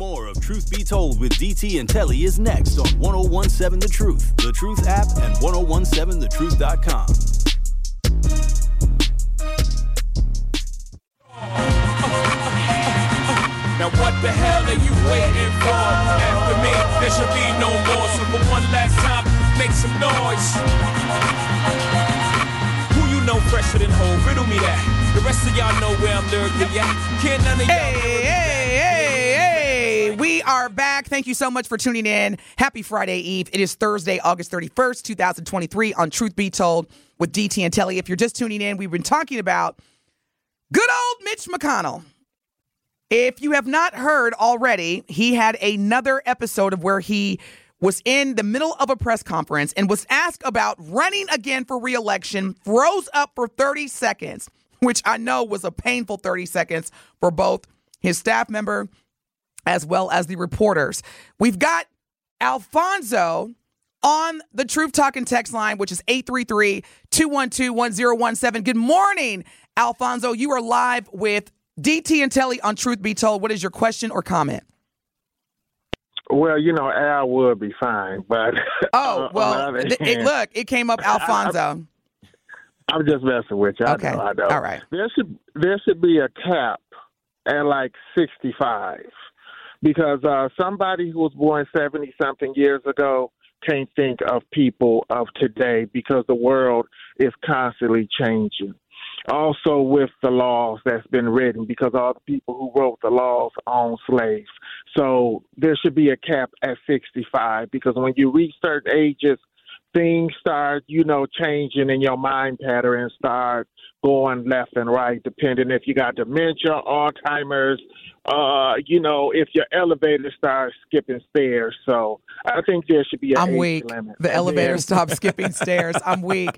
More of Truth Be Told with DT and Telly is next on 1017 The Truth, The Truth app, and 1017thetruth.com. Now what the hell are you waiting for? After me, there should be no more. So for one last time, make some noise. Who you know fresher than Hov? Riddle me that. The rest of y'all know where I'm lyrically at. Can't none of y'all. Hey, hey, hey, hey. We are back. Thank you so much for tuning in. Happy Friday Eve. It is Thursday, August 31st, 2023 on Truth Be Told with DT and Telly. If you're just tuning in, we've been talking about good old Mitch McConnell. If you have not heard already, he had another episode of where he was in the middle of a press conference and was asked about running again for reelection, froze up for 30 seconds, which I know was a painful 30 seconds for both his staff member as well as the reporters. We've got Alfonso on the Truth Talking text line, which is 833 212 1017. Good morning, Alfonso. You are live with DT and Telly on Truth Be Told. What is your question or comment? Well, you know, Al would be fine, but Oh, uh, well, the other it, look, it came up Alfonso. I'm just messing with you. I Okay. know, I know. All right. There should there should be a cap at like 65 because uh, somebody who was born 70 something years ago can't think of people of today because the world is constantly changing. Also, with the laws that's been written, because all the people who wrote the laws own slaves. So there should be a cap at 65 because when you reach certain ages, things start, you know, changing in your mind pattern start going left and right, depending if you got dementia, Alzheimer's, uh, you know, if your elevator starts skipping stairs. So I think there should be an I'm age weak. limit. The elevator then- stopped skipping stairs. I'm weak.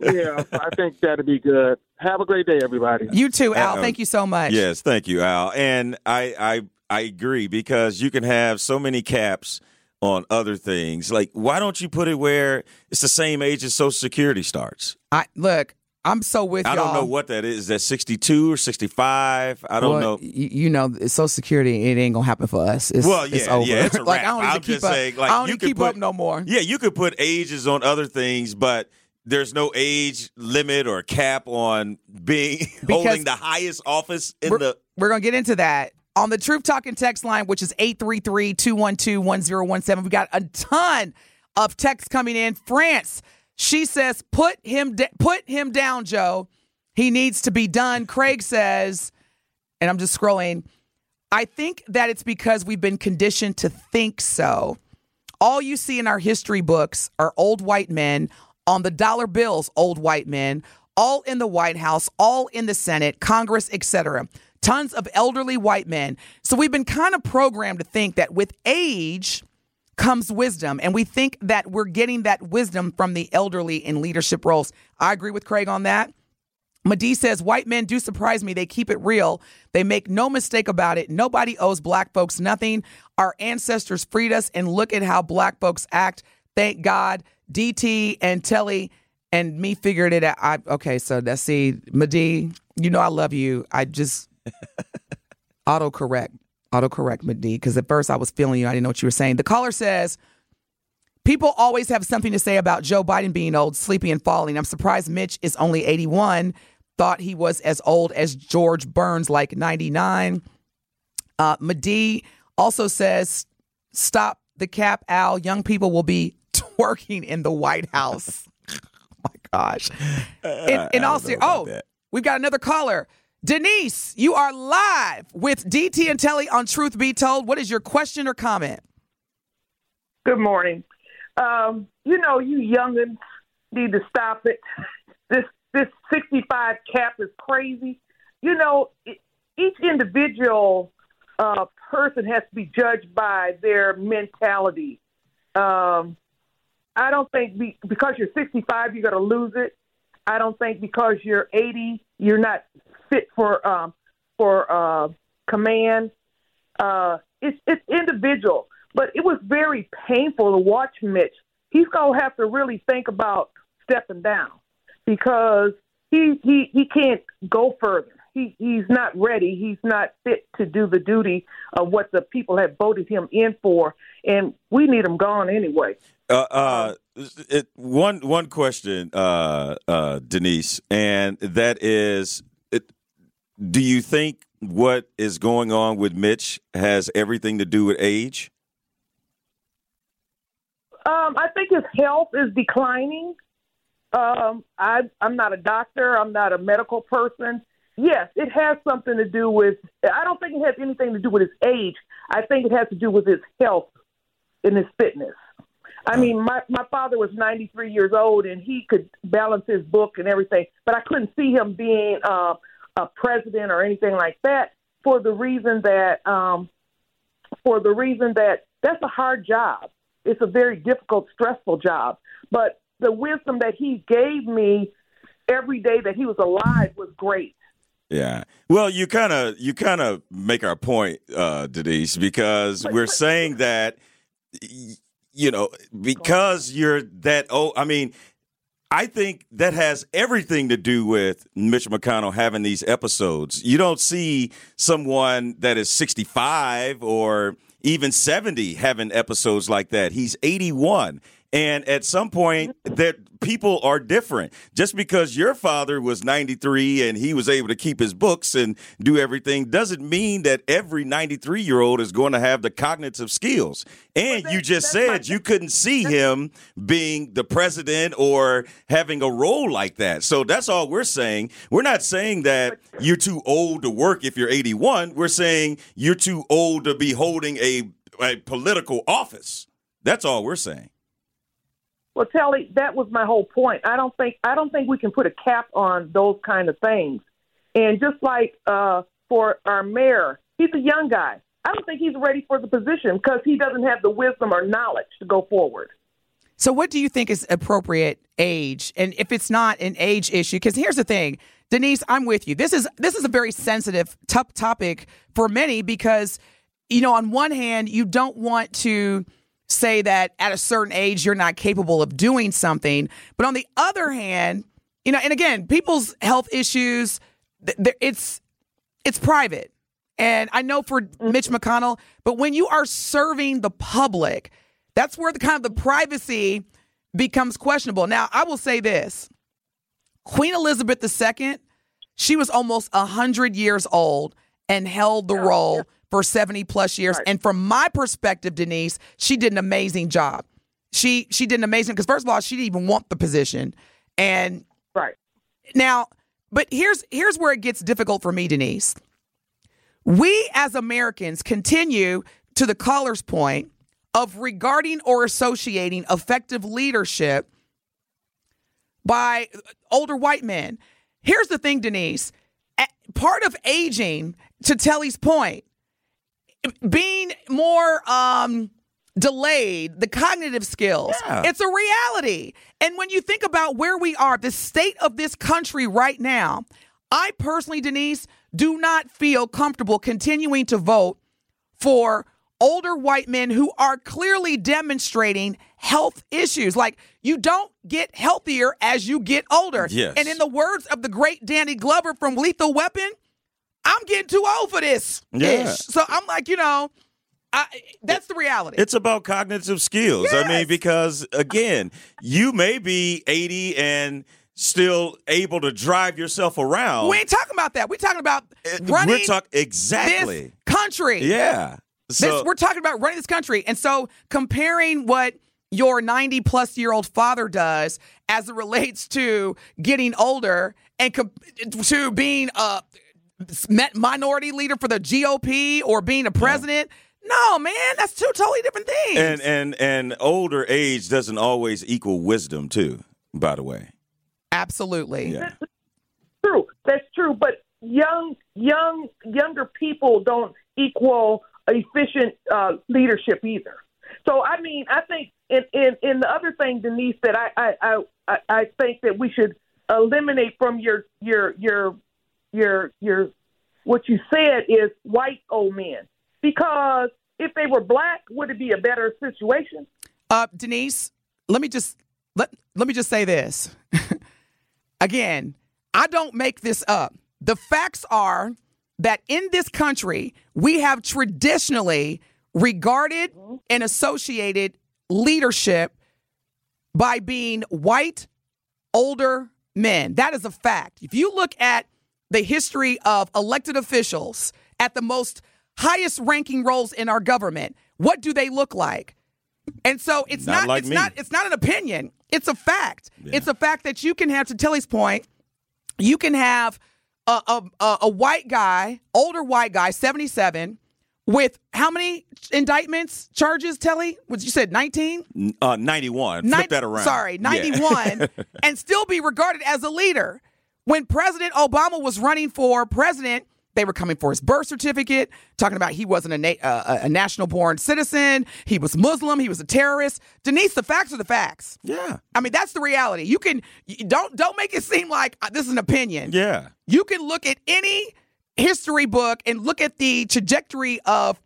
yeah, I think that'd be good. Have a great day, everybody. You too, Al. Uh, Thank you so much. Yes, thank you, Al. And I, I, I agree because you can have so many caps on other things. Like, why don't you put it where it's the same age as Social Security starts? I look. I'm so with I y'all. don't know what that is. Is that 62 or 65? I don't Well, know. y- You, know, Social Security, it ain't gonna happen for us. It's, Well, it's yeah, over. yeah, it's a like I don't even I'm keep up. saying, like, I don't you keep put- up no more. Yeah, you could put ages on other things, but there's no age limit or cap on being holding the highest office in we're, the. we're gonna get into that on the Truth Talking text line, which is 833-212-1017. We got a ton of texts coming in. France, she says, put him da- put him down, Joe. He needs to be done. Craig says, and I'm just scrolling. I think that it's because we've been conditioned to think so. All you see in our history books are old white men on the dollar bills, old white men, all in the White House, all in the Senate, Congress, etc. Tons of elderly white men. So we've been kind of programmed to think that with age comes wisdom, and we think that we're getting that wisdom from the elderly in leadership roles. I agree with Craig on that. Madi says, White men do surprise me. They keep it real. They make no mistake about it. Nobody owes black folks nothing. Our ancestors freed us, and look at how black folks act. Thank God. DT and Telly and me figured it out. I, okay, so that's see, Madi, you know I love you. I just autocorrect, autocorrect Madi, because at first I was feeling you. I didn't know what you were saying. The caller says, People always have something to say about Joe Biden being old, sleepy, and falling. I'm surprised Mitch is only 81. Thought he was as old as George Burns, like 99. Uh, Madi also says, "Stop the cap, Al. Young people will be twerking in the White House." oh my gosh! In, in all ser- oh, we've got another caller. Denise, you are live with DT and Telly on Truth Be Told. What is your question or comment? Good morning. Um, you know, you youngins need to stop it. This this 65 cap is crazy. You know, each individual uh, person has to be judged by their mentality. Um, I don't think be, because you're 65 you're going to lose it. I don't think because you're 80 you're not fit for um, for uh, command. Uh, it's it's individual, but it was very painful to watch Mitch. He's gonna have to really think about stepping down because he he he can't go further. he he's not ready. He's not fit to do the duty of what the people have voted him in for, and we need him gone anyway. Uh, uh, it, one one question, uh, uh, Denise, and that is, do you think what is going on with Mitch has everything to do with age? Um, I think his health is declining. Um, I, I'm not a doctor. I'm not a medical person. Yes, it has something to do with. I don't think it has anything to do with his age. I think it has to do with his health and his fitness. I mean, my my father was 93 years old and he could balance his book and everything, but I couldn't see him being uh, a president or anything like that for the reason that um, for the reason that that's a hard job. It's a very difficult, stressful job. But the wisdom that he gave me every day that he was alive was great. Yeah. Well, you kind of you kind of make our point, uh, Denise, because we're saying that you know because you're that oh, I mean, I think that has everything to do with Mitch McConnell having these episodes. You don't see someone that is 65 or even 70 having episodes like that. He's 81. And at some point, that people are different. Just because your father was 93 and he was able to keep his books and do everything doesn't mean that every 93 year old is going to have the cognitive skills. And that- you just said you couldn't see him being the president or having a role like that. So that's all we're saying. We're not saying that you're too old to work if you're 81. We're saying you're too old to be holding a, a political office. That's all we're saying. Well, Telly, that was my whole point. I don't think I don't think we can put a cap on those kind of things. And just like uh, for our mayor, he's a young guy. I don't think he's ready for the position because he doesn't have the wisdom or knowledge to go forward. So, what do you think is appropriate age? And if it's not an age issue, because here's the thing, Denise, I'm with you. This is this is a very sensitive, tough topic for many because, you know, on one hand, you don't want to say that at a certain age you're not capable of doing something, but on the other hand, you know, and again, people's health issues, it's it's private. And I know for mm-hmm. Mitch McConnell, but when you are serving the public, that's where the kind of the privacy becomes questionable. Now, I will say this. Queen Elizabeth II, she was almost 100 years old and held the oh, role for 70 plus years. And from my perspective, Denise, she did an amazing job. She she did an amazing because first of all, she didn't even want the position. And Right. now, but here's here's where it gets difficult for me, Denise. We as Americans continue to the caller's point of regarding or associating effective leadership by older white men. Here's the thing, Denise. Part of aging, to Telly's point, being more um, delayed, the cognitive skills, Yeah. it's a reality. And when you think about where we are, the state of this country right now, I personally, Denise, do not feel comfortable continuing to vote for older white men who are clearly demonstrating health issues. Like you don't get healthier as you get older. Yes. And in the words of the great Danny Glover from Lethal Weapon, I'm getting too old for this. Yeah. So I'm like, you know, I, that's the reality. It's about cognitive skills. I mean, because again, you may be 80 and still able to drive yourself around. we ain't talking about that. We're talking about Uh, running We're talking exactly. this country. Yeah. This, So we're talking about running this country. And so comparing what your 90 plus year old father does as it relates to getting older and com- to being a minority leader for the GOP or being a president. No, man, that's two totally different things. and and and older age doesn't always equal wisdom too, by the way. Absolutely. Yeah. True. That's true. But young, young, younger people don't equal efficient uh, leadership either. So I mean, I think in, in, in the other thing, Denise, that I, I, I, I- I think that we should eliminate from your your your your your what you said is white old men because if they were black, would it be a better situation? Uh, Denise, let me just let let me just say this. Again, I don't make this up. the facts are that in this country, we have traditionally regarded and associated leadership by being white, older men. That is a fact. If you look at the history of elected officials at the most highest ranking roles in our government, what do they look like? And so it's Not not, like it's me. not it's not an opinion. It's a fact. It's a fact that you can have to Telly's point, you can have a, a, a, white guy, older white guy, 77, with how many indictments, charges, Telly? What you said, 19? Uh, 91. Flip that around. Sorry, Yeah. 91, and still be regarded as a leader. When President Obama was running for president, they were coming for his birth certificate, talking about he wasn't a, na- uh, a national born citizen, he was Muslim, he was a terrorist. Denise, the facts are the facts. yeah. I mean, that's the reality. You can you don't don't make it seem like uh, this is an opinion. Yeah. You can look at any history book and look at the trajectory of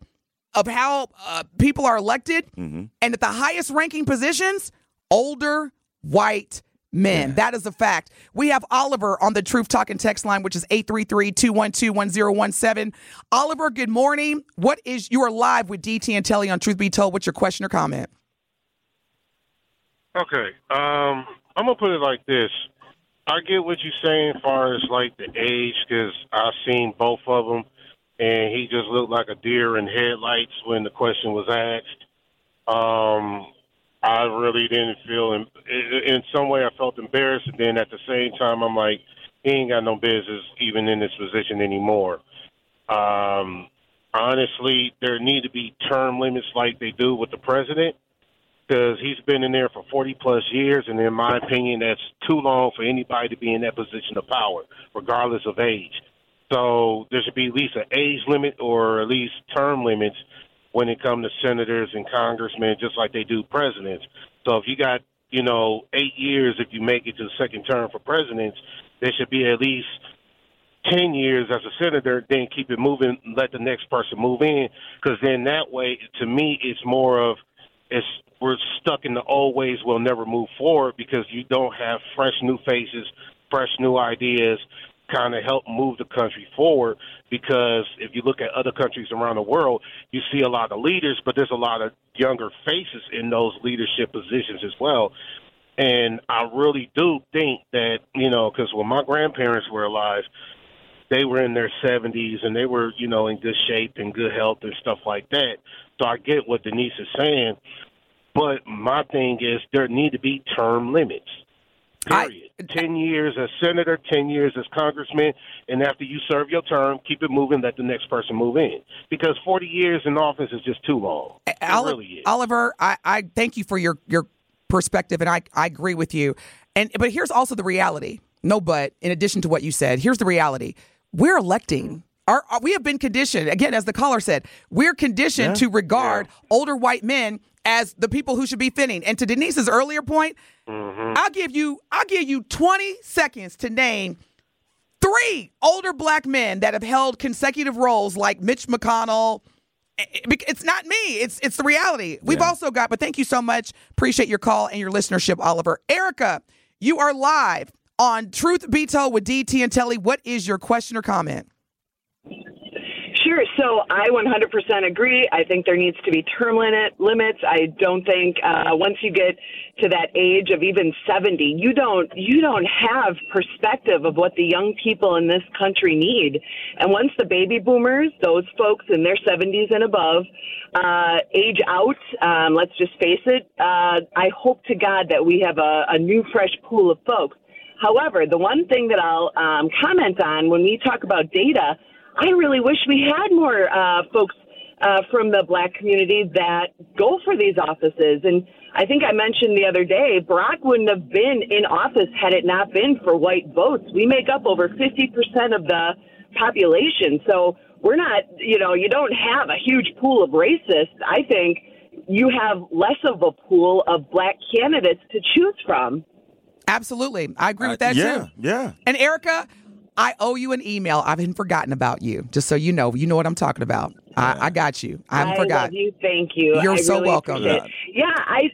of how uh, people are elected, and at the highest ranking positions, older white men. That is a fact. We have Oliver on the Truth Talking text line, which is 833-212-1017. Oliver, good morning. What is you are live with DT and Telly on Truth Be Told? What's your question or comment? Okay. Um, I'm gonna put it like this. I get what you're saying as far as like the age, because I've seen both of them, and he just looked like a deer in headlights when the question was asked. Um, I really didn't feel, in, in some way, I felt embarrassed, and then at the same time, I'm like, he ain't got no business even in this position anymore. Um, honestly, there need to be term limits like they do with the president because he's been in there for 40 plus years, and in my opinion, that's too long for anybody to be in that position of power, regardless of age. So there should be at least an age limit or at least term limits when it comes to senators and congressmen, just like they do presidents. So if you got, you know, eight years if you make it to the second term for presidents, there should be at least 10 years as a senator, then keep it moving, let the next person move in. Because then that way, to me, it's more of it's we're stuck in the old ways. We'll never move forward because you don't have fresh new faces, fresh new ideas, kind of help move the country forward. Because if you look at other countries around the world, you see a lot of leaders, but there's a lot of younger faces in those leadership positions as well. And I really do think that, you know, because when my grandparents were alive, they were in their 70s and they were, you know, in good shape and good health and stuff like that. So I get what Denise is saying. But my thing is there need to be term limits. I- Period. 10 years as senator, 10 years as congressman, and after you serve your term, keep it moving, let the next person move in. Because 40 years in office is just too long. It really is. Oliver, I, I thank you for your your perspective, and I, I agree with you. And but here's also the reality. No, but in addition to what you said, here's the reality: we're electing. Mm. Our, our- we have been conditioned again, as the caller said, we're conditioned to regard older white men as the people who should be fitting. And to Denise's earlier point, mm-hmm. I'll give you I'll give you 20 seconds to name three older black men that have held consecutive roles like Mitch McConnell. It's not me. It's it's the reality. We've also got, but thank you so much. Appreciate your call and your listenership, Oliver. Erica, you are live on Truth Be Told with DT and Telly. What is your question or comment? Sure. So I 100% agree. I think there needs to be term limit limits. I don't think uh, once you get to that age of even 70, you don't you don't have perspective of what the young people in this country need. And once the baby boomers, those folks in their 70s and above, uh, age out, um, let's just face it. Uh, I hope to God that we have a, a new, fresh pool of folks. However, the one thing that I'll um, comment on when we talk about data, I really wish we had more uh, folks uh, from the black community that go for these offices. And I think I mentioned the other day, Barack wouldn't have been in office had it not been for white votes. We make up over 50% of the population. So we're not, you know, you don't have a huge pool of racists. I think you have less of a pool of black candidates to choose from. Absolutely. I agree with that Uh, yeah, too. yeah. And Erica, I owe you an email. I've been forgotten about you, just so you know. You know what I'm talking about. I, I got you. I haven't forgot. love you. Thank you. You're I so really welcome. it. Yeah, I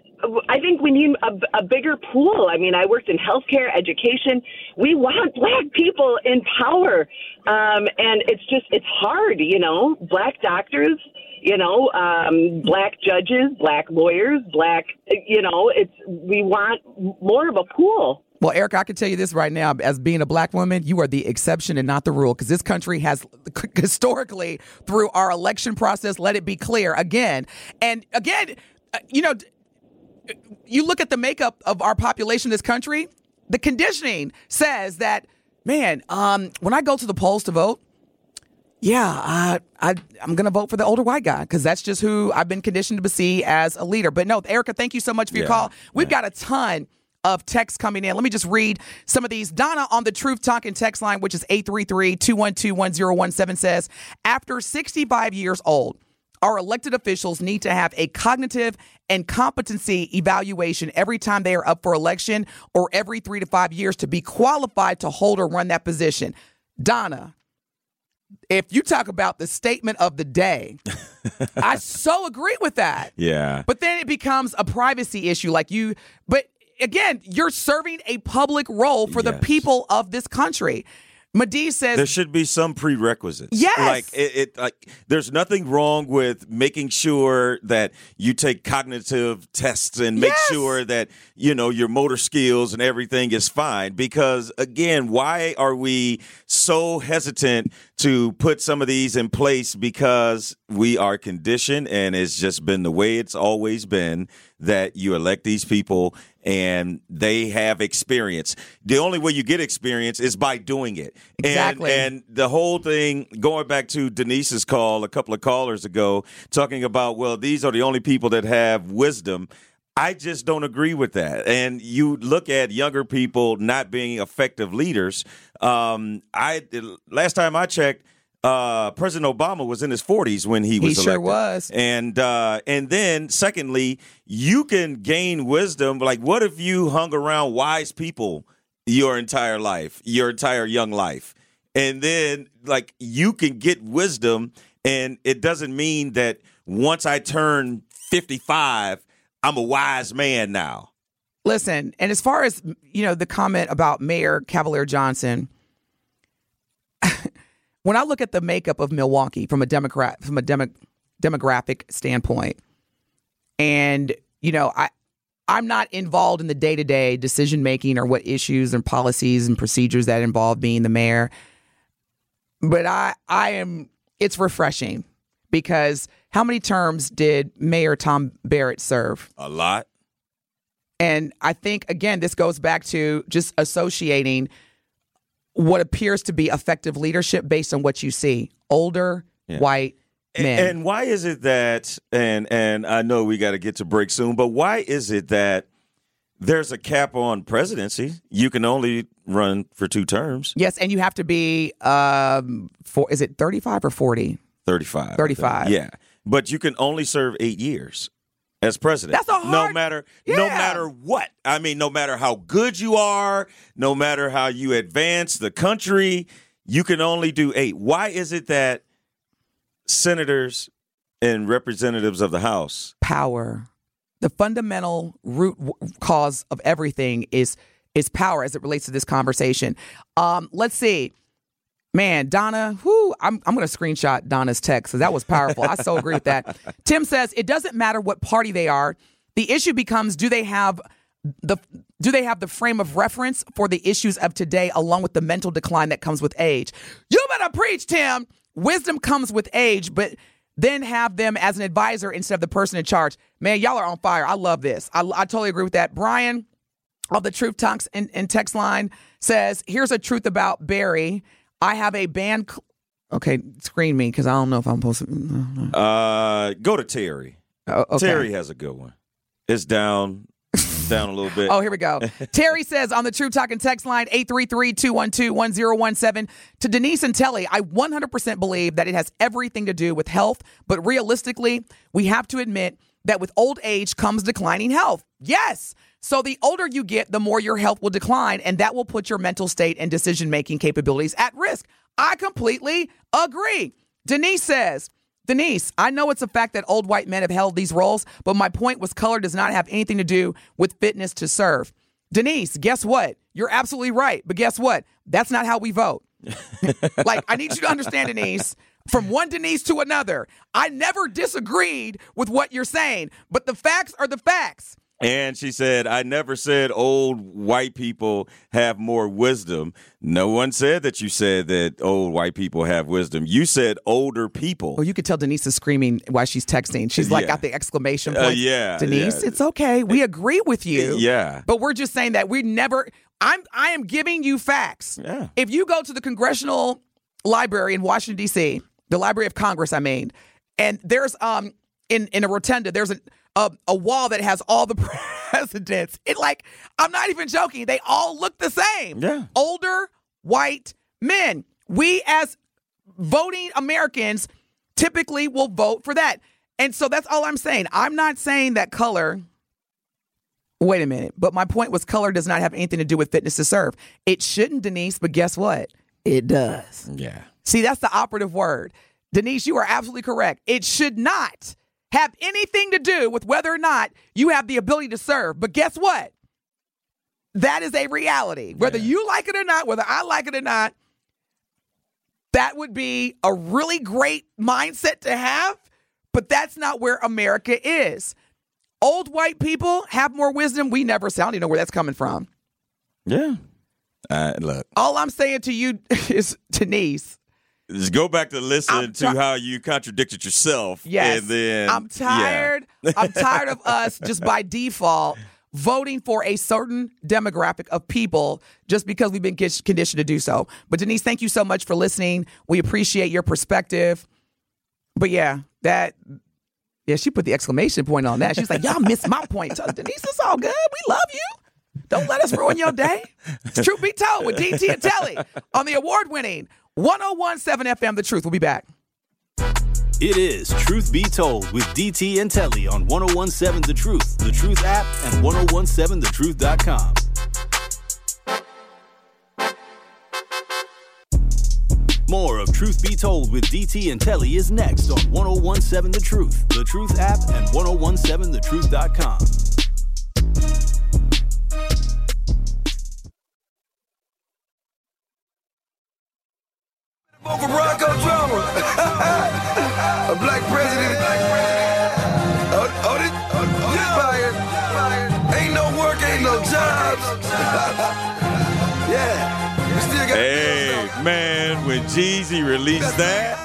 I think we need a, a bigger pool. I mean, I worked in healthcare, education. We want black people in power, um, and it's just it's hard. You know, black doctors. You know, um, black judges, black lawyers, black. You know, it's we want more of a pool. Well, Eric, I can tell you this right now. As being a black woman, you are the exception and not the rule because this country has historically, through our election process, let it be clear again. And again, uh, you know, you look at the makeup of our population in this country, the conditioning says that, man, um, when I go to the polls to vote, yeah, I, I, I'm going to vote for the older white guy because that's just who I've been conditioned to see as a leader. But no, Erica, thank you so much for your Yeah, call. We've yeah. got a ton of texts coming in. Let me just read some of these. Donna on the Truth Talking text line, which is 833-212-1017 says, after 65 years old, our elected officials need to have a cognitive and competency evaluation every time they are up for election or every three to five years to be qualified to hold or run that position. Donna, if you talk about the statement of the day, I so agree with that. Yeah. But then it becomes a privacy issue. Like you, but again, you're serving a public role for the people of this country. Medee says, There should be some prerequisites. Yes. like it, it. Like there's nothing wrong with making sure that you take cognitive tests and make Yes. sure that you know your motor skills and everything is fine. Because again, why are we so hesitant to put some of these in place? Because we are conditioned, and it's just been the way it's always been that you elect these people and they have experience. The only way you get experience is by doing it. And- Exactly. And, the whole thing, going back to Denise's call a couple of callers ago, talking about, well, these are the only people that have wisdom. I just don't agree with that. And you look at younger people not being effective leaders. Um, I last time I checked, uh, President Obama was in his 40s when he was sure elected. was. And uh, and then secondly, you can gain wisdom. Like, what if you hung around wise people your entire life, your entire young life, and then like you can get wisdom, and it doesn't mean that once I turn fifty five, I'm a wise man now. listen, and as far as, you know, the comment about Mayor Cavalier Johnson, when I look at the makeup of Milwaukee from a Democrat, from a demo, demographic standpoint, and, you know, I, I'm not involved in the day to day decision making or what issues and policies and procedures that involve being the mayor. But I, I am. It's refreshing because how many terms did Mayor Tom Barrett serve? A lot. And I think again, this goes back to just associating what appears to be effective leadership based on what you see: older white men. And why is it that and and I know we got to get to break soon, but why is it that there's a cap on presidency? You can only run for two terms. yes, and you have to be um, for is it thirty five or forty? 35. 35. Yeah. But you can only serve 8 years as president. That's a hard, no matter no matter what. I mean no matter how good you are, no matter how you advance the country, you can only do 8. Why is it that senators and representatives of the House Power. The fundamental root cause of everything is is power as it relates to this conversation. Um, let's see. Man, Donna, whoo, I'm, I'm going to screenshot Donna's text because that was powerful. I so agree with that. Tim says it doesn't matter what party they are. The issue becomes do they have the do they have the frame of reference for the issues of today along with the mental decline that comes with age? You better preach, Tim. Wisdom comes with age, but then have them as an advisor instead of the person in charge. Man, y'all are on fire. I love this. I, I totally agree with that. Brian of the Truth Talking text line says, "Here's a truth about Barry. I have a band. Cl- okay, screen me because I don't know if I'm supposed to. uh go to Terry. Oh, okay. Terry has a good one. It's down down a little bit. Oh, here we go. Terry says on the Truth Talking text line 833-212-1017 to Denise and Telly, I 100% believe that it has everything to do with health, but realistically, we have to admit that with old age comes declining health. Yes. So the older you get, the more your health will decline and that will put your mental state and decision-making capabilities at risk. I completely agree. Denise says, Denise, I know it's a fact that old white men have held these roles, but my point was color does not have anything to do with fitness to serve. Denise, guess what? You're absolutely right. But guess what? That's not how we vote. like, I need you to understand, Denise, from one Denise to another. I never disagreed with what you're saying, but the facts are the facts. And she said, I never said old white people have more wisdom. No one said that you said that old white people have wisdom. You said older people. Well, you could tell Denise is screaming while she's texting. She's like Yeah. got the exclamation Uh, point. yeah, Denise, yeah. it's okay. We agree with you. Yeah. But we're just saying that we never I'm I am giving you facts. Yeah. If you go to the Congressional Library in Washington, DC, the Library of Congress, I mean, and there's um in in a rotunda, there's a a, a wall that has all the presidents. It like I'm not even joking. They all look the same. Yeah. Older white men. We as voting Americans typically will vote for that. And so that's all I'm saying. I'm not saying that color Wait a minute. But my point was color does not have anything to do with fitness to serve. It shouldn't, Denise, but guess what? It does. Yeah. See, that's the operative word. Denise, you are absolutely correct. It should not have anything to do with whether or not you have the ability to serve. But guess what? That is a reality. Whether you like it or not, whether I like it or not, that would be a really great mindset to have, but that's not where America is. Old white people have more wisdom. We never sound, you know where that's coming from. Yeah. Uh, look, All I'm saying to you is, Denise, just go back to listen I'm to how you contradicted yourself. Yes. And then I'm tired. I'm tired of us just by default voting for a certain demographic of people just because we've been conditioned to do so. But Denise, thank you so much for listening. We appreciate your perspective. But yeah, that yeah, she put the exclamation point on that. She's like, "Y'all missed my point." Denise, it's all good. We love you. Don't let us ruin your day. It's Truth be told with DT and Telly on the award-winning 1017 FM The Truth. We'll be back. It is Truth Be Told with DT and Telly on 1017 The Truth, The Truth app, and 1017thetruth.com. More of Truth Be Told with DT and Telly is next on 1017 The Truth, The Truth app, and 1017thetruth.com. Jeezy released that,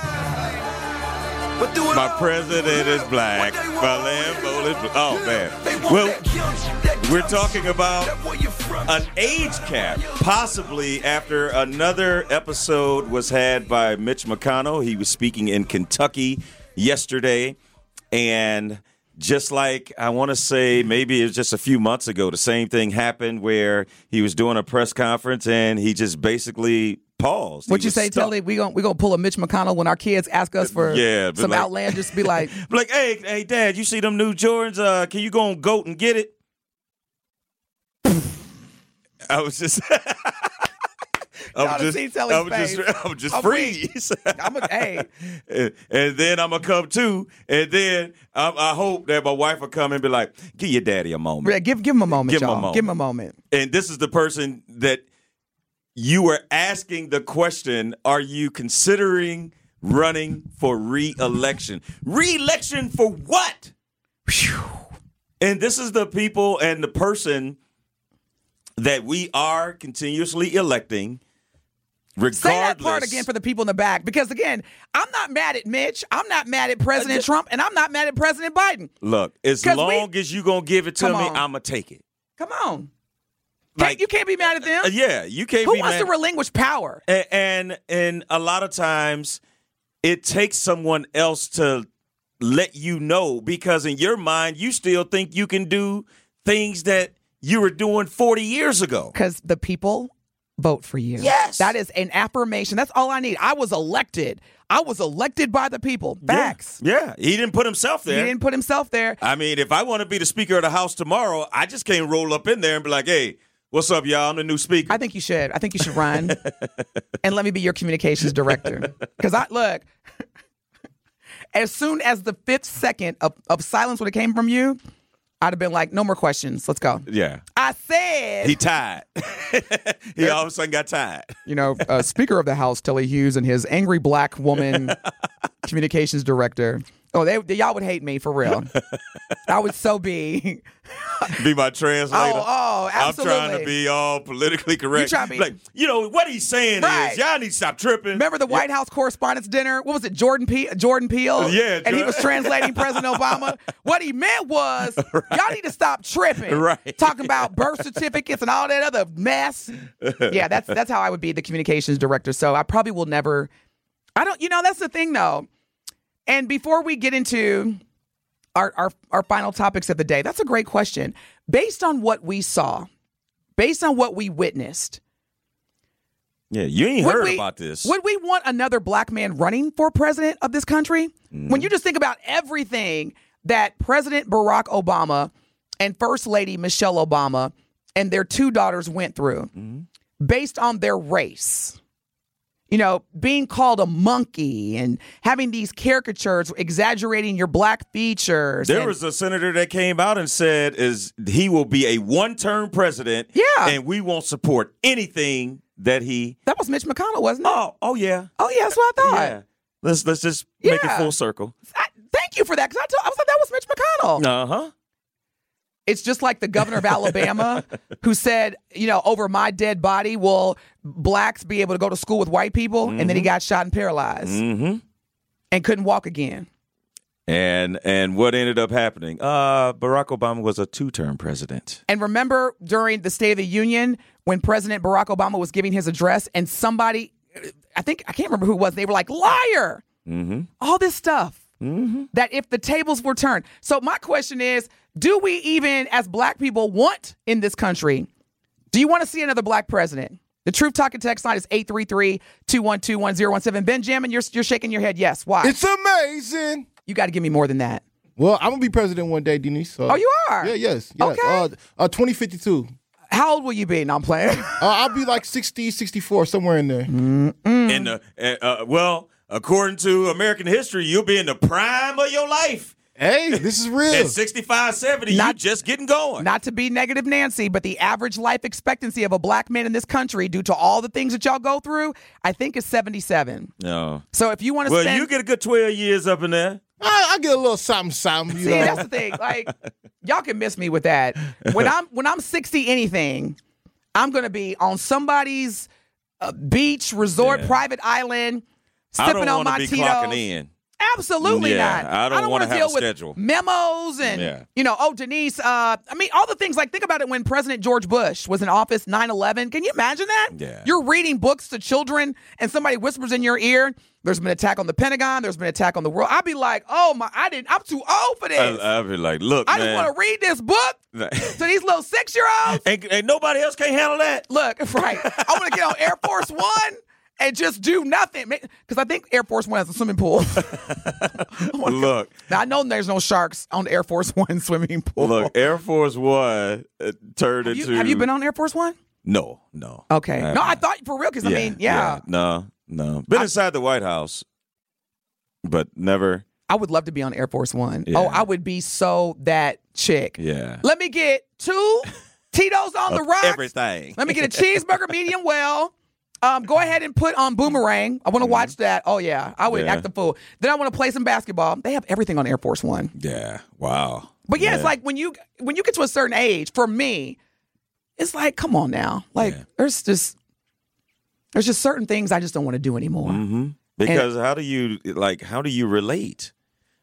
my president is black, my Lambo is black. Oh, man. Well, we're talking about an age cap, possibly after another episode was had by Mitch McConnell. He was speaking in Kentucky yesterday, and just like I want to say, maybe it was just a few months ago, the same thing happened where he was doing a press conference and he just basically paused. What you say, stuck. Telly? We gon' we gonna pull a Mitch McConnell when our kids ask us for Yeah, some like- outlandish. Be like, Like, hey, hey, Dad, you see them new Jordans? Uh, can you go on Goat and get it? I was just. I Y'all was just, seen Telly's I was just, face. I was just I'm freeze. I'm a hey. and, and then I'm gonna come too, and then I, I hope that my wife will come and be like, "Give your daddy a moment." Yeah, give give him a moment, Give him a moment. Give him a moment. And this is the person that you were asking the question: Are you considering running for re-election? Re-election for what? And this is the people and the person that we are continuously electing. Regardless, Say that part again for the people in the back, because again, I'm not mad at Mitch. I'm not mad at President Trump, and I'm not mad at President Biden. look. As 'Cause we- long as you gonna give it to me, on. I'ma take it. Come on, Like- you can't be mad at them. Uh, yeah, you can't Who be wants mad. to relinquish power? and, and and a lot of times it takes someone else to let you know because in your mind you still think you can do things that you were doing 40 years ago. Because the people vote for you. Yes. that is an affirmation. That's all I need. I was elected. I was elected by the people. Facts. Yeah, yeah. he didn't put himself there. He didn't put himself there. I mean, if I want to be the speaker of the house tomorrow, I just can't roll up in there and be like, "Hey, what's up, y'all? I'm the new speaker." I think you should. I think you should run and let me be your communications director. Because I look, as soon as the fifth second of, of silence would have came from you, I'd have been like, no more questions. Let's go. Yeah. I said, He tied. he all of a sudden got tied. you know, uh, Speaker of the House, Telly Hughes, and his angry black woman communications director. Oh, they, they- y'all would hate me for real. I would so be. Be my translator. Oh, oh, absolutely. I'm trying to be all politically correct. to be- like, you know, what he's saying Right. is y'all need to stop tripping. Remember the White House Correspondents' Dinner? What was it, Jordan P- Jordan Peele? Yeah, and he was translating President Obama. What he meant was, y'all need to stop tripping. Right. Talking about birth certificates and all that other mess. Yeah, that's that's how I would be the communications director. So I probably will never. I don't. You know, that's the thing though. And before we get into our, our our final topics of the day, that's a great question. Based on what we saw, based on what we witnessed, Yeah, you ain't would heard we- about this. Would we want another black man running for president of this country? When mm-hmm. you just think about everything that President Barack Obama and First Lady Michelle Obama and their two daughters went through mm-hmm. based on their race. You know, being called a monkey and having these caricatures exaggerating your black features. There and- was a senator that came out and said is he will be a one-term president. Yeah. and we won't support anything that he. that was Mitch McConnell, wasn't it? Oh, oh yeah, Oh, yeah, that's what I thought. yeah. Let's let's just make it full circle. I, thank you for that because I, told- I was like, that was Mitch McConnell. Uh huh. It's just like the governor of Alabama who said, you know, over my dead body will blacks be able to go to school with white people, and then he got shot and paralyzed Mm-hmm. and couldn't walk again. And and what ended up happening? Uh, Barack Obama was a two-term president. And remember during the State of the Union when President Barack Obama was giving his address, and somebody, I think I can't remember who it was, they were like liar, Mm-hmm. all this stuff. Mm-hmm. That if the tables were turned. So my question is, do we even, as black people, want in this country? Do you want to see another black president? The Truth Talking text line is 833-212-1017. Benjamin, you're you're shaking your head. Yes. Why? It's amazing. you got to give me more than that. Well, I'm gonna be president one day, Denise. So. Oh, you are? Yeah, yes. yes. Okay. Uh, uh, 2052. How old will you be? No, I'm playing. Uh, I'll be like 60, 64, somewhere in there. Mm. In the uh, uh, well, according to American history, you'll be in the prime of your life. Hey, this is real. At 65, 70, you Not- just getting going. Not to be negative Nancy, but the average life expectancy of a black man in this country, due to all the things that y'all go through, I think is 77. no. So if you want to Well, spend you get a good 12 years up in there. I, I get a little something, something. You See, know. that's the thing. Like, y'all can miss me with that. When I'm when I'm 60 anything, I'm gonna be on somebody's uh, beach, resort, Yeah. private island, I sipping don't on my to be Tito's. clocking in. Absolutely Yeah, not. I don't want wanna to deal with schedule. memos and Yeah. you know, oh Denise, uh, I mean all the things like think about it when President George Bush was in office 9/11. Can you imagine that? Yeah. You're reading books to children and somebody whispers in your ear, there's been an attack on the Pentagon, there's been an attack on the world. I'd be like, "Oh my, I didn't I'm too old for this. I, I'll be like, look, I just want to read this book to these little 6-year-olds." ain't, ain't nobody else can handle that. Look, right. I want to get on Air Force 1 and just do nothing because I think Air Force 1 has a swimming pool. Look, Now, I know there's no sharks on Air Force One swimming pool. look, Air Force One uh, turned have, you, into. have you been on Air Force One? No, no. Okay. Uh, no, I thought for real because I mean, yeah, No, no. Been I- inside the White House, but never. I would love to be on Air Force One. Yeah. Oh, I would be so that chick. Yeah. Let me get two Tito's on the rocks. Everything. Let me get a cheeseburger, medium well. Um, go ahead and put on Boomerang. I want to watch that. Oh yeah, I would Mm-hmm. Yeah. act the fool. Then I want to play some basketball. They have everything on Air Force One. Yeah. Wow. But yeah, it's like when you when you get to a certain age, for me, it's like, come on now. Like Yeah. there's just there's just certain things I just don't want to do anymore. hmm Because how do you like? How do you relate?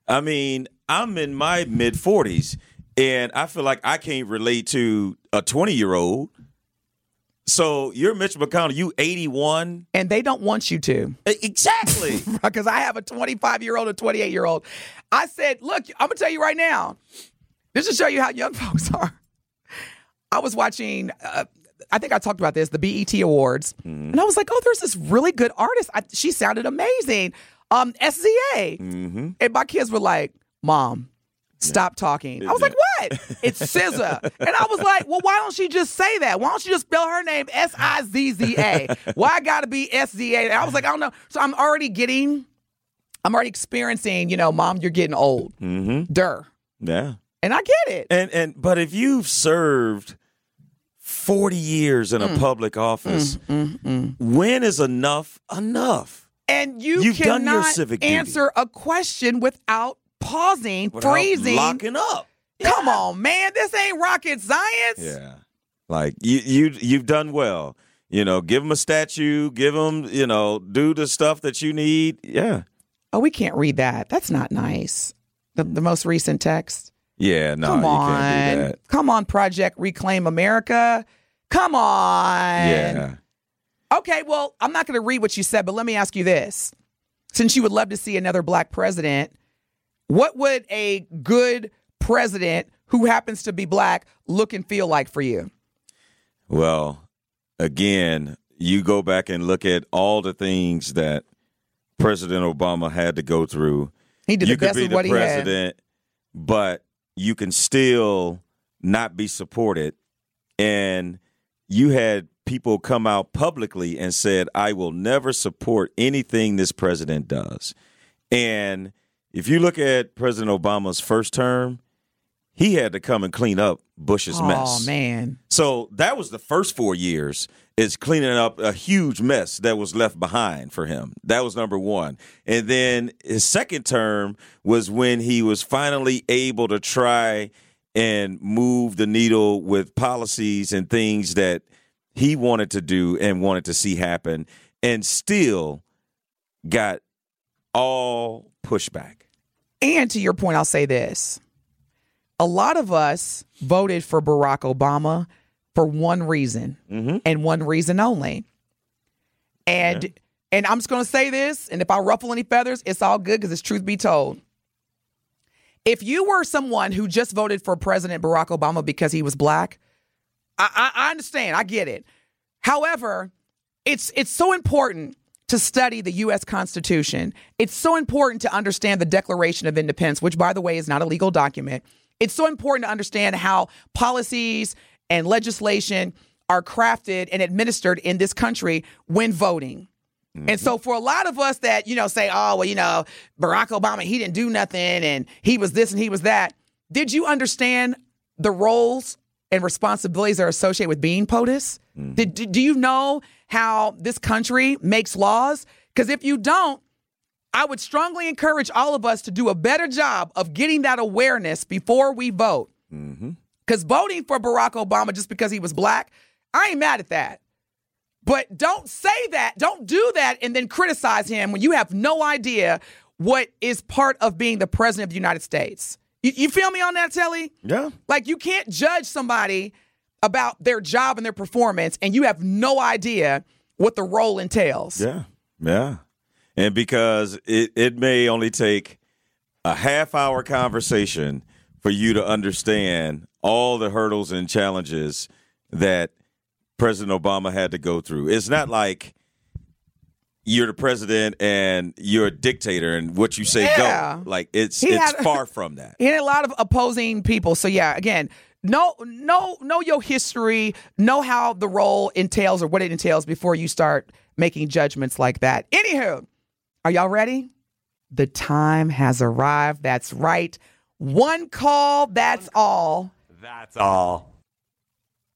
I mean, I'm in my mid 40s, and I feel like I can't relate to a 20 year old. So you're Mitch McConnell. You 81. And they don't want you to. Exactly. Because I have a 25 year old and 28 year old. I said, look, I'm gonna tell you right now. This will show you how young folks are. I was watching. Uh, I think I talked about this, the BET Awards, and I was like, "Oh, there's this really good artist. I, she sounded amazing." Um, SZA, hmm and my kids were like, "Mom, stop talking." I was like, "What?" It's SZA, and I was like, "Well, why don't she just say that? Why don't she just spell her name S I Z Z A? Why I got to be S Z A?" I was like, "I don't know." So I'm already getting I'm already experiencing, you know, mom, you're getting old. Mm-hmm. Dur. Yeah. And I get it. And and but if you've served forty years in a Mm. public office, when is enough enough? And you You've done cannot your civic duty. answer a question without pausing, Without freezing. locking up. Come on, man. This ain't rocket science. Yeah. Like you you you've done well. You know, give them a statue, give them, you know, do the stuff that you need. Yeah. Oh, we can't read that. That's not nice. The, the most recent text. Yeah, no, Come you on. can't do that. Come on, Project Reclaim America. Come on. Yeah. Okay, well, I'm not going to read what you said, but let me ask you this. Since you would love to see another black president, what would a good president who happens to be black look and feel like for you? Well, again, you go back and look at all the things that President Obama had to go through. He did you the could best be the what he had. president, but you can still not be supported. And you had people come out publicly and said, I will never support anything this president does. And if you look at President Obama's first term, he had to come and clean up Bush's mess. Oh, man. So that was the first four years is cleaning up a huge mess that was left behind for him. That was number one. And then his second term was when he was finally able to try and move the needle with policies and things that he wanted to do and wanted to see happen and still got all pushback. And to your point, I'll say this. A lot of us voted for Barack Obama for one reason mm-hmm. and one reason only. And and I'm just going to say this, and if I ruffle any feathers, it's all good because it's truth be told. If you were someone who just voted for President Barack Obama because he was black, I, I, I understand. I get it. However, it's it's so important to study the U.S. Constitution. It's so important to understand the Declaration of Independence, which, by the way, is not a legal document. It's so important to understand how policies and legislation are crafted and administered in this country when voting. And so, mm-hmm. for a lot of us that you know say, "Oh, well, you know, Barack Obama, he didn't do nothing, and he was this and he was that," did you understand the roles and responsibilities that are associated with being POTUS? Mm-hmm. Did, do- do you know how this country makes laws? Because if you don't, I would strongly encourage all of us to do a better job of getting that awareness before we vote. Mm-hmm. Because voting for Barack Obama just because he was black, I ain't mad at that. But don't say that, don't do that, and then criticize him when you have no idea what is part of being the president of the United States. You, you feel me on that, Telly? Yeah. Like you can't judge somebody about their job and their performance, and you have no idea what the role entails. Yeah. Yeah. And because it, it may only take a half hour conversation for you to understand all the hurdles and challenges that President Obama had to go through. It's not like you're the president and you're a dictator and what you say Yeah. go. Like it's He it's had- far from that. He had a lot of opposing people. So yeah, again, know know know your history, know how the role entails or what it entails before you start making judgments like that. Anywho, are y'all ready? The time has arrived. That's right. One call, that's all. That's all.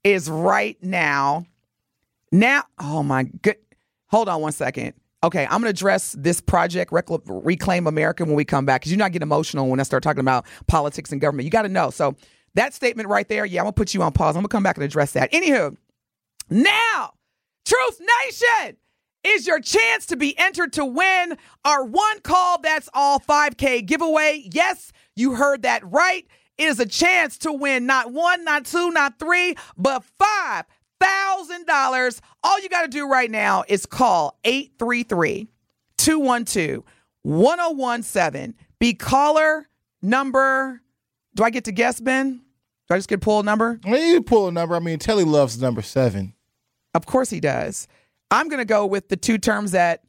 is right now. Now, oh my good. Hold on one second. Okay, I'm going to address this project, Recl- Reclaim America, when we come back, because you're not getting emotional when I start talking about politics and government. You got to know. So, that statement right there, yeah, I'm to put you on pause. I'm to come back and address that. Anywho, now, Truth Nation is your chance to be entered to win our one call that's all 5K giveaway. Yes, you heard that right. It is a chance to win not one, not two, not three, but five thousand dollars. All you got to do right now is call 833 212 1017. Be caller number. Do I get to guess, Ben? I just get pull a number? I mean, you pull a number. I mean, Telly loves number seven. Of course he does. I'm going to go with the two terms that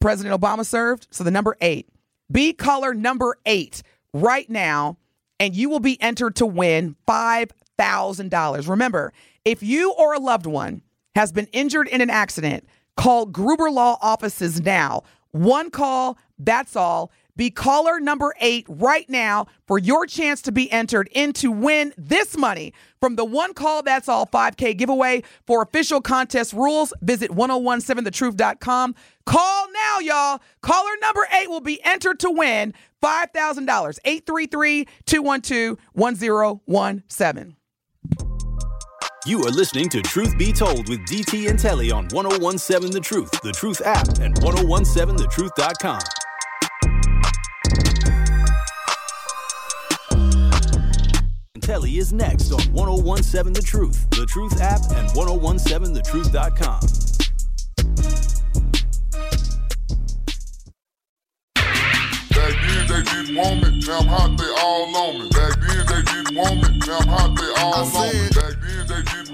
President Obama served. So the number eight. Be caller number eight right now, and you will be entered to win $5,000. Remember, if you or a loved one has been injured in an accident, call Gruber Law offices now. One call, That's all. Be caller number eight right now for your chance to be entered in to win this money from the One Call That's All 5K giveaway. For official contest rules, visit 1017thetruth.com. Call now, y'all. Caller number eight will be entered to win $5,000. 833 212 1017. You are listening to Truth Be Told with DT and Telly on 1017 The Truth, The Truth app, and 1017thetruth.com. Telly is next on 1017 The Truth, The Truth app, and 1017thetruth.com. Back then they didn't want me, now I'm hot, they all on me. Back then they didn't want me, now I'm hot, they all on me.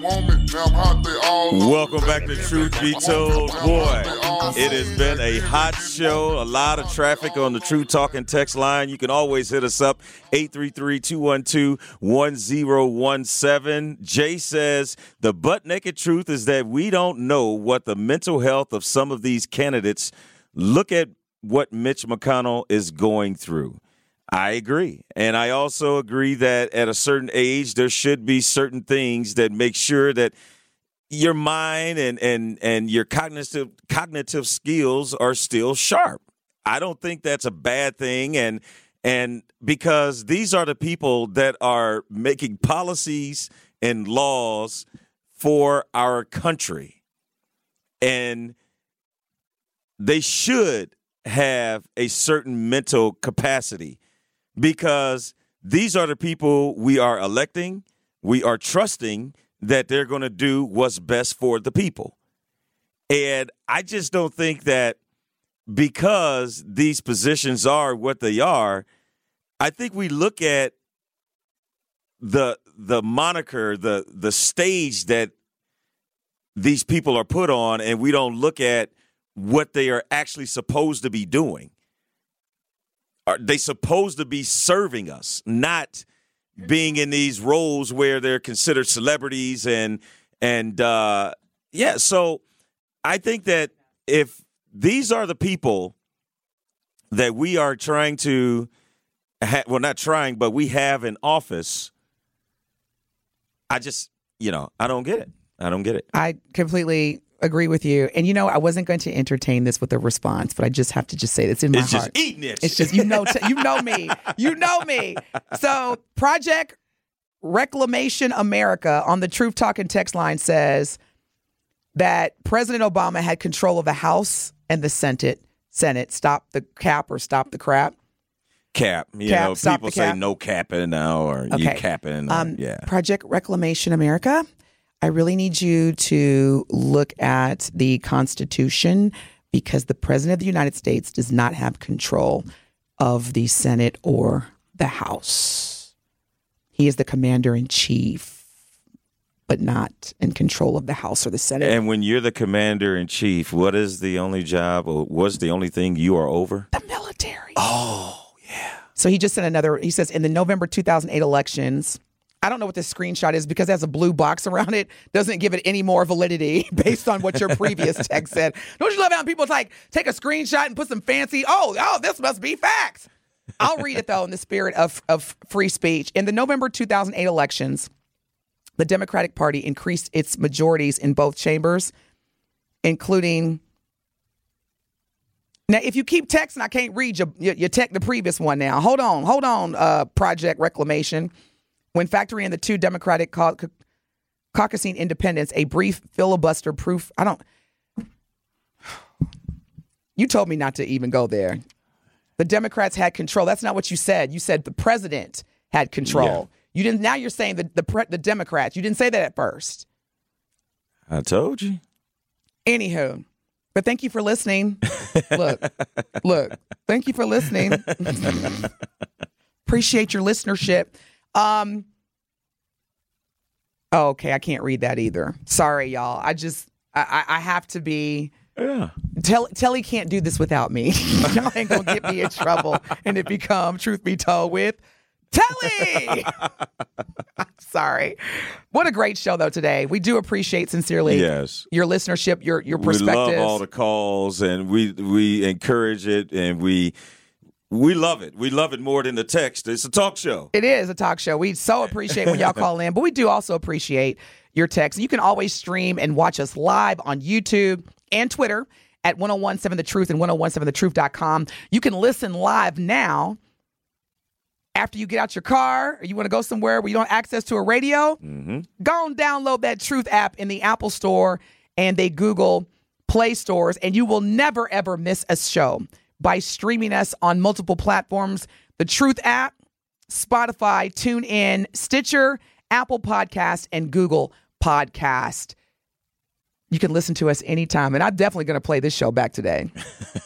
Back then they didn't want me, now I'm hot, they all. Welcome back to Truth Be Told. Boy, it has been a hot show, a lot of traffic on the Truth Talking text line. You can always hit us up, 833-212-1017. Jay says, the butt naked truth is that we don't know what the mental health of some of these candidates look at what Mitch McConnell is going through. I agree. And I also agree that at a certain age, there should be certain things that make sure that your mind and, and, and your cognitive cognitive skills are still sharp. I don't think that's a bad thing. And and because these are the people that are making policies and laws for our country. And they should have a certain mental capacity because these are the people we are electing, we are trusting that they're going to do what's best for the people. And I just don't think that because these positions are what they are, I think we look at the the moniker, the the stage that these people are put on and we don't look at what they are actually supposed to be doing. Are they supposed to be serving us, not being in these roles where they're considered celebrities and and uh, yeah. So I think that if these are the people that we are trying to, ha- well, not trying, but we have in office, I just you know I don't get it. I don't get it. I completely agree with you. And you know, I wasn't going to entertain this with a response, but I just have to just say this in my heart. It's just eating it. It's just you know you know me. You know me. So Project Reclamation America on the Truth Talking text line says that President Obama had control of the House and the Senate. Senate stop the cap or stop the crap. Cap. You Cap, know, people say cap. no capping now or you Okay. capping. Um, yeah. Project Reclamation America. I really need you to look at the Constitution because the President of the United States does not have control of the Senate or the House. He is the commander in chief, but not in control of the House or the Senate. And when you're the commander in chief, what is the only job or what's the only thing you are over? The military. Oh, yeah. So he just sent another, he says, in the November 2008 elections, I don't know what this screenshot is because it has a blue box around it. Doesn't give it any more validity based on what your previous text said. Don't you love how people like take a screenshot and put some fancy, oh, oh, this must be facts. I'll read it though in the spirit of, of free speech. In the November 2008 elections, the Democratic Party increased its majorities in both chambers, including. Now, if you keep texting, I can't read your your, your tech the previous one. Now, hold on, hold on. Uh, Project Reclamation, when factoring in the two Democratic cau- caucusing independents, a brief filibuster proof. I don't. You told me not to even go there. The Democrats had control. That's not what you said. You said the president had control. You didn't. Now you're saying the the, pre, the Democrats. You didn't say that at first. I told you. Anywho, but thank you for listening. look, look. Thank you for listening. Appreciate your listenership. Um. oh, okay, I can't read that either. Sorry, y'all. I just I, I I have to be. Yeah. Tell Telly can't do this without me. y'all ain't gonna get me in trouble and it become truth be told with Telly. Sorry. What a great show though today. We do appreciate sincerely Yes. your listenership, your your perspective. We love all the calls, and we we encourage it, and we we love it. We love it more than the text. It's a talk show. It is a talk show. We so appreciate when y'all call in, but we do also appreciate your text. You can always stream and watch us live on YouTube and Twitter at 1017 The Truth and 1017thetruth.com. You can listen live now after you get out your car or you want to go somewhere where you don't have access to a radio. Mm-hmm. Go and download that Truth app in the Apple Store and the Google Play stores, and you will never ever miss a show by streaming us on multiple platforms. The Truth app, Spotify, TuneIn, Stitcher, Apple Podcast, and Google Podcast. You can listen to us anytime. And I'm definitely going to play this show back today.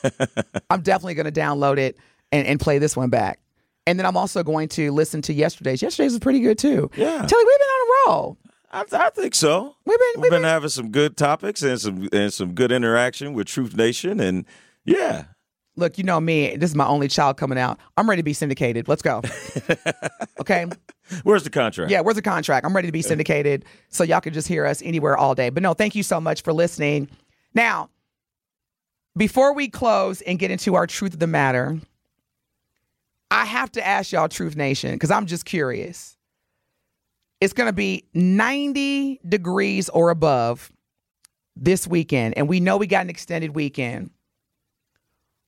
I'm definitely going to download it and, and play this one back. And then I'm also going to listen to yesterday's. Yesterday's was pretty good too. Yeah. Telly, we've been on a roll. I, I think so. We've been We've been having some good topics and some and some good interaction with Truth Nation, and yeah, Look, you know me. This is my only child coming out. I'm ready to be syndicated. Let's go. okay. Where's the contract? Yeah, where's the contract? I'm ready to be syndicated so y'all can just hear us anywhere all day. But no, thank you so much for listening. Now, before we close and get into our truth of the matter, I have to ask y'all, Truth Nation, because I'm just curious. It's going to be 90 degrees or above this weekend, and we know we got an extended weekend.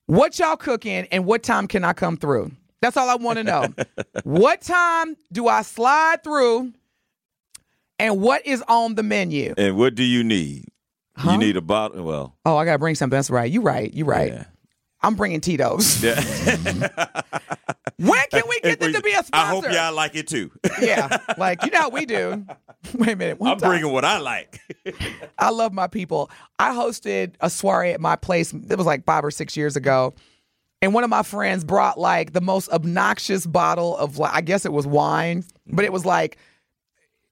What y'all cooking and what time can I come through? That's all I want to know. what time do I slide through and what is on the menu? And what do you need? Huh? You need a bottle. Well, Oh, I got to bring something. That's right. You right. You right. Yeah. I'm bringing Tito's. yeah. When can we get them to be a sponsor? I hope y'all like it too. yeah, like you know how we do. Wait a minute. One I'm time- bringing what I like. I love my people. I hosted a soiree at my place. It was like five or six years ago. And one of my friends brought like the most obnoxious bottle of, like, I guess it was wine, but it was like,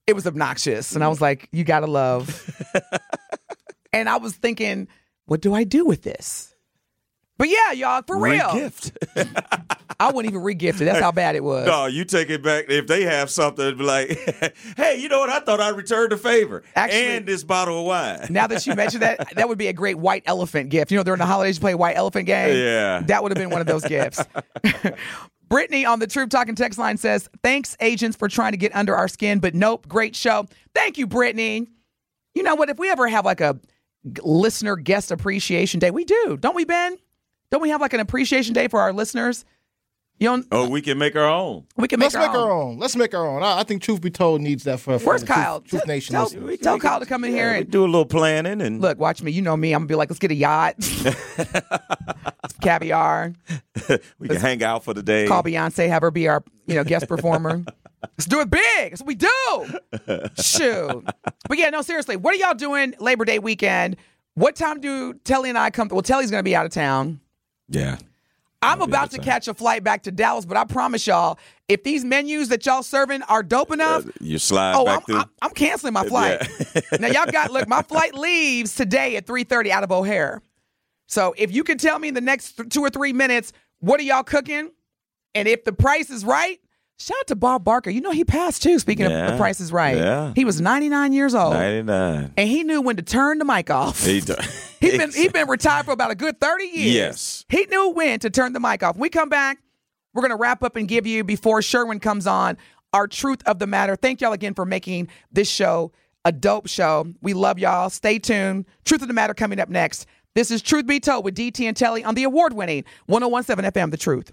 it was obnoxious. And I was like, you gotta love. and I was thinking, what do I do with this? But yeah, y'all, for real. Gift. I wouldn't even re-gift it. That's how bad it was. No, you take it back. If they have something, be like, hey, you know what? I thought I returned the favor. Actually- and this bottle of wine. Now that you mentioned that, that would be a great white elephant gift. You know, during the holidays, you play white elephant game. Yeah. That would have been one of those gifts. Brittany on the Truth Talking text line says, Thanks, agents, for trying to get under our skin, but nope, great show. Thank you, Brittany. You know what? If we ever have like a listener guest appreciation day, we do, don't we, Ben? Don't we have like an appreciation day for our listeners? You know, Oh, we can make our own. we can make Let's our make own. our own. Let's make our own. I, I think Truth Be Told needs that for, for Where's the Kyle? Truth, Tell- Nation. tell, listeners. tell Kyle to come in here We and do a little planning and look. Watch me. You know me. I'm gonna be like, let's get a yacht, caviar. we can hang out for the day. call Beyonce, have her be our you know guest performer. Let's do it big. That's what we do. Shoot. But yeah, no, seriously, what are y'all doing Labor Day weekend? What time do Telly and I come? Well, Telly's going to be out of town. Yeah. I'm about to catch a flight back to Dallas, but I promise y'all, if these menus that y'all serving are dope enough, You slide oh, back I'm. I'm, I'm canceling my flight. now y'all got look, my flight leaves today at 3:30 out of O'Hare. So if you can tell me in the next th- two or three minutes, what are y'all cooking? And if the price is right, shout out to Bob Barker. You know he passed too. Speaking of the price is right, yeah. he was 99 years old, 99. and he knew when to turn the mic off. He do- He's been he's been retired for about a good 30 years. Yes. He knew when to turn the mic off. When we come back, we're gonna wrap up and give you before Sherwin comes on our truth of the matter. Thank y'all again for making this show a dope show. We love y'all. Stay tuned. Truth of the matter coming up next. This is Truth Be Told with DT and Telly on the award-winning 1017 FM The Truth.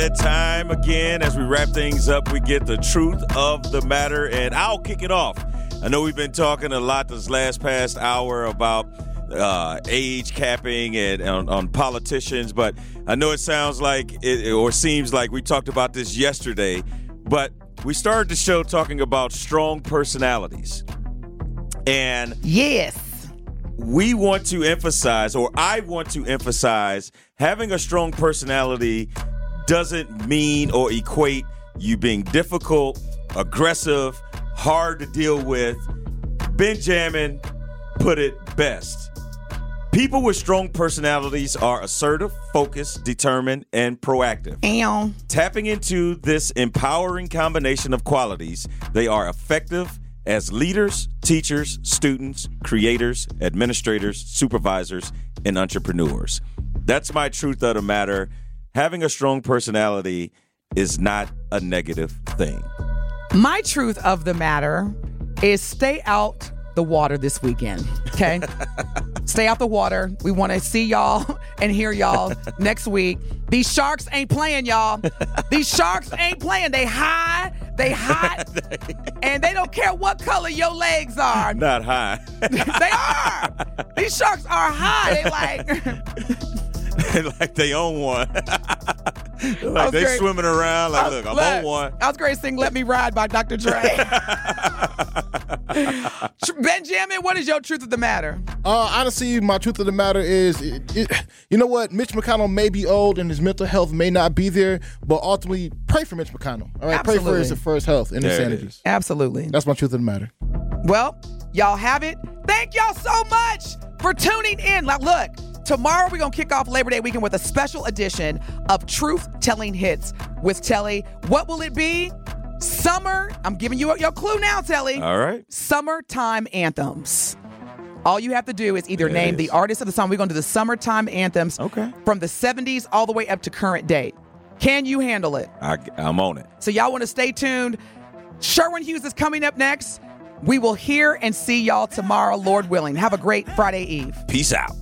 that time again. As we wrap things up, we get the truth of the matter, and I'll kick it off. I know we've been talking a lot this last past hour about uh, age capping and on, on politicians, but I know it sounds like it or seems like we talked about this yesterday, but we started the show talking about strong personalities. And yes, we want to emphasize, or I want to emphasize, having a strong personality doesn't mean or equate you being difficult, aggressive, hard to deal with. Benjamin put it best. People with strong personalities are assertive, focused, determined, and proactive. Ow. Tapping into this empowering combination of qualities, they are effective as leaders, teachers, students, creators, administrators, supervisors, and entrepreneurs. That's my truth of the matter. Having a strong personality is not a negative thing. My truth of the matter is stay out the water this weekend. Okay? stay out the water. We want to see y'all and hear y'all next week. These sharks ain't playing, y'all. These sharks ain't playing. They high, they hot, and they don't care what color your legs are. Not high. they are. These sharks are high. They like like they own one. like they great. swimming around like, I- look, I'm look, on one. I was great sing "Let Me Ride" by Dr. Dre. Benjamin, what is your truth of the matter? Uh, honestly, my truth of the matter is, it, it, you know what? Mitch McConnell may be old and his mental health may not be there, but ultimately, pray for Mitch McConnell. All right, pray for his Absolutely. for his health and his There it sanity. is. Absolutely. That's my truth of the matter. Well, y'all have it. Thank y'all so much for tuning in. Now, look, tomorrow we're going to kick off Labor Day weekend with a special edition of Truth Telling Hits with Telly. What will it be? Summer. I'm giving you your clue now, Telly. All right. Summertime anthems. All you have to do is either it name the artist of the song. We're going to do the summertime anthems Okay. from the 70s all the way up to current date. Can you handle it? I, I'm on it. So y'all want to stay tuned. Sherwin Hughes is coming up next. We will hear and see y'all tomorrow, Lord willing. Have a great Friday Eve. Peace out.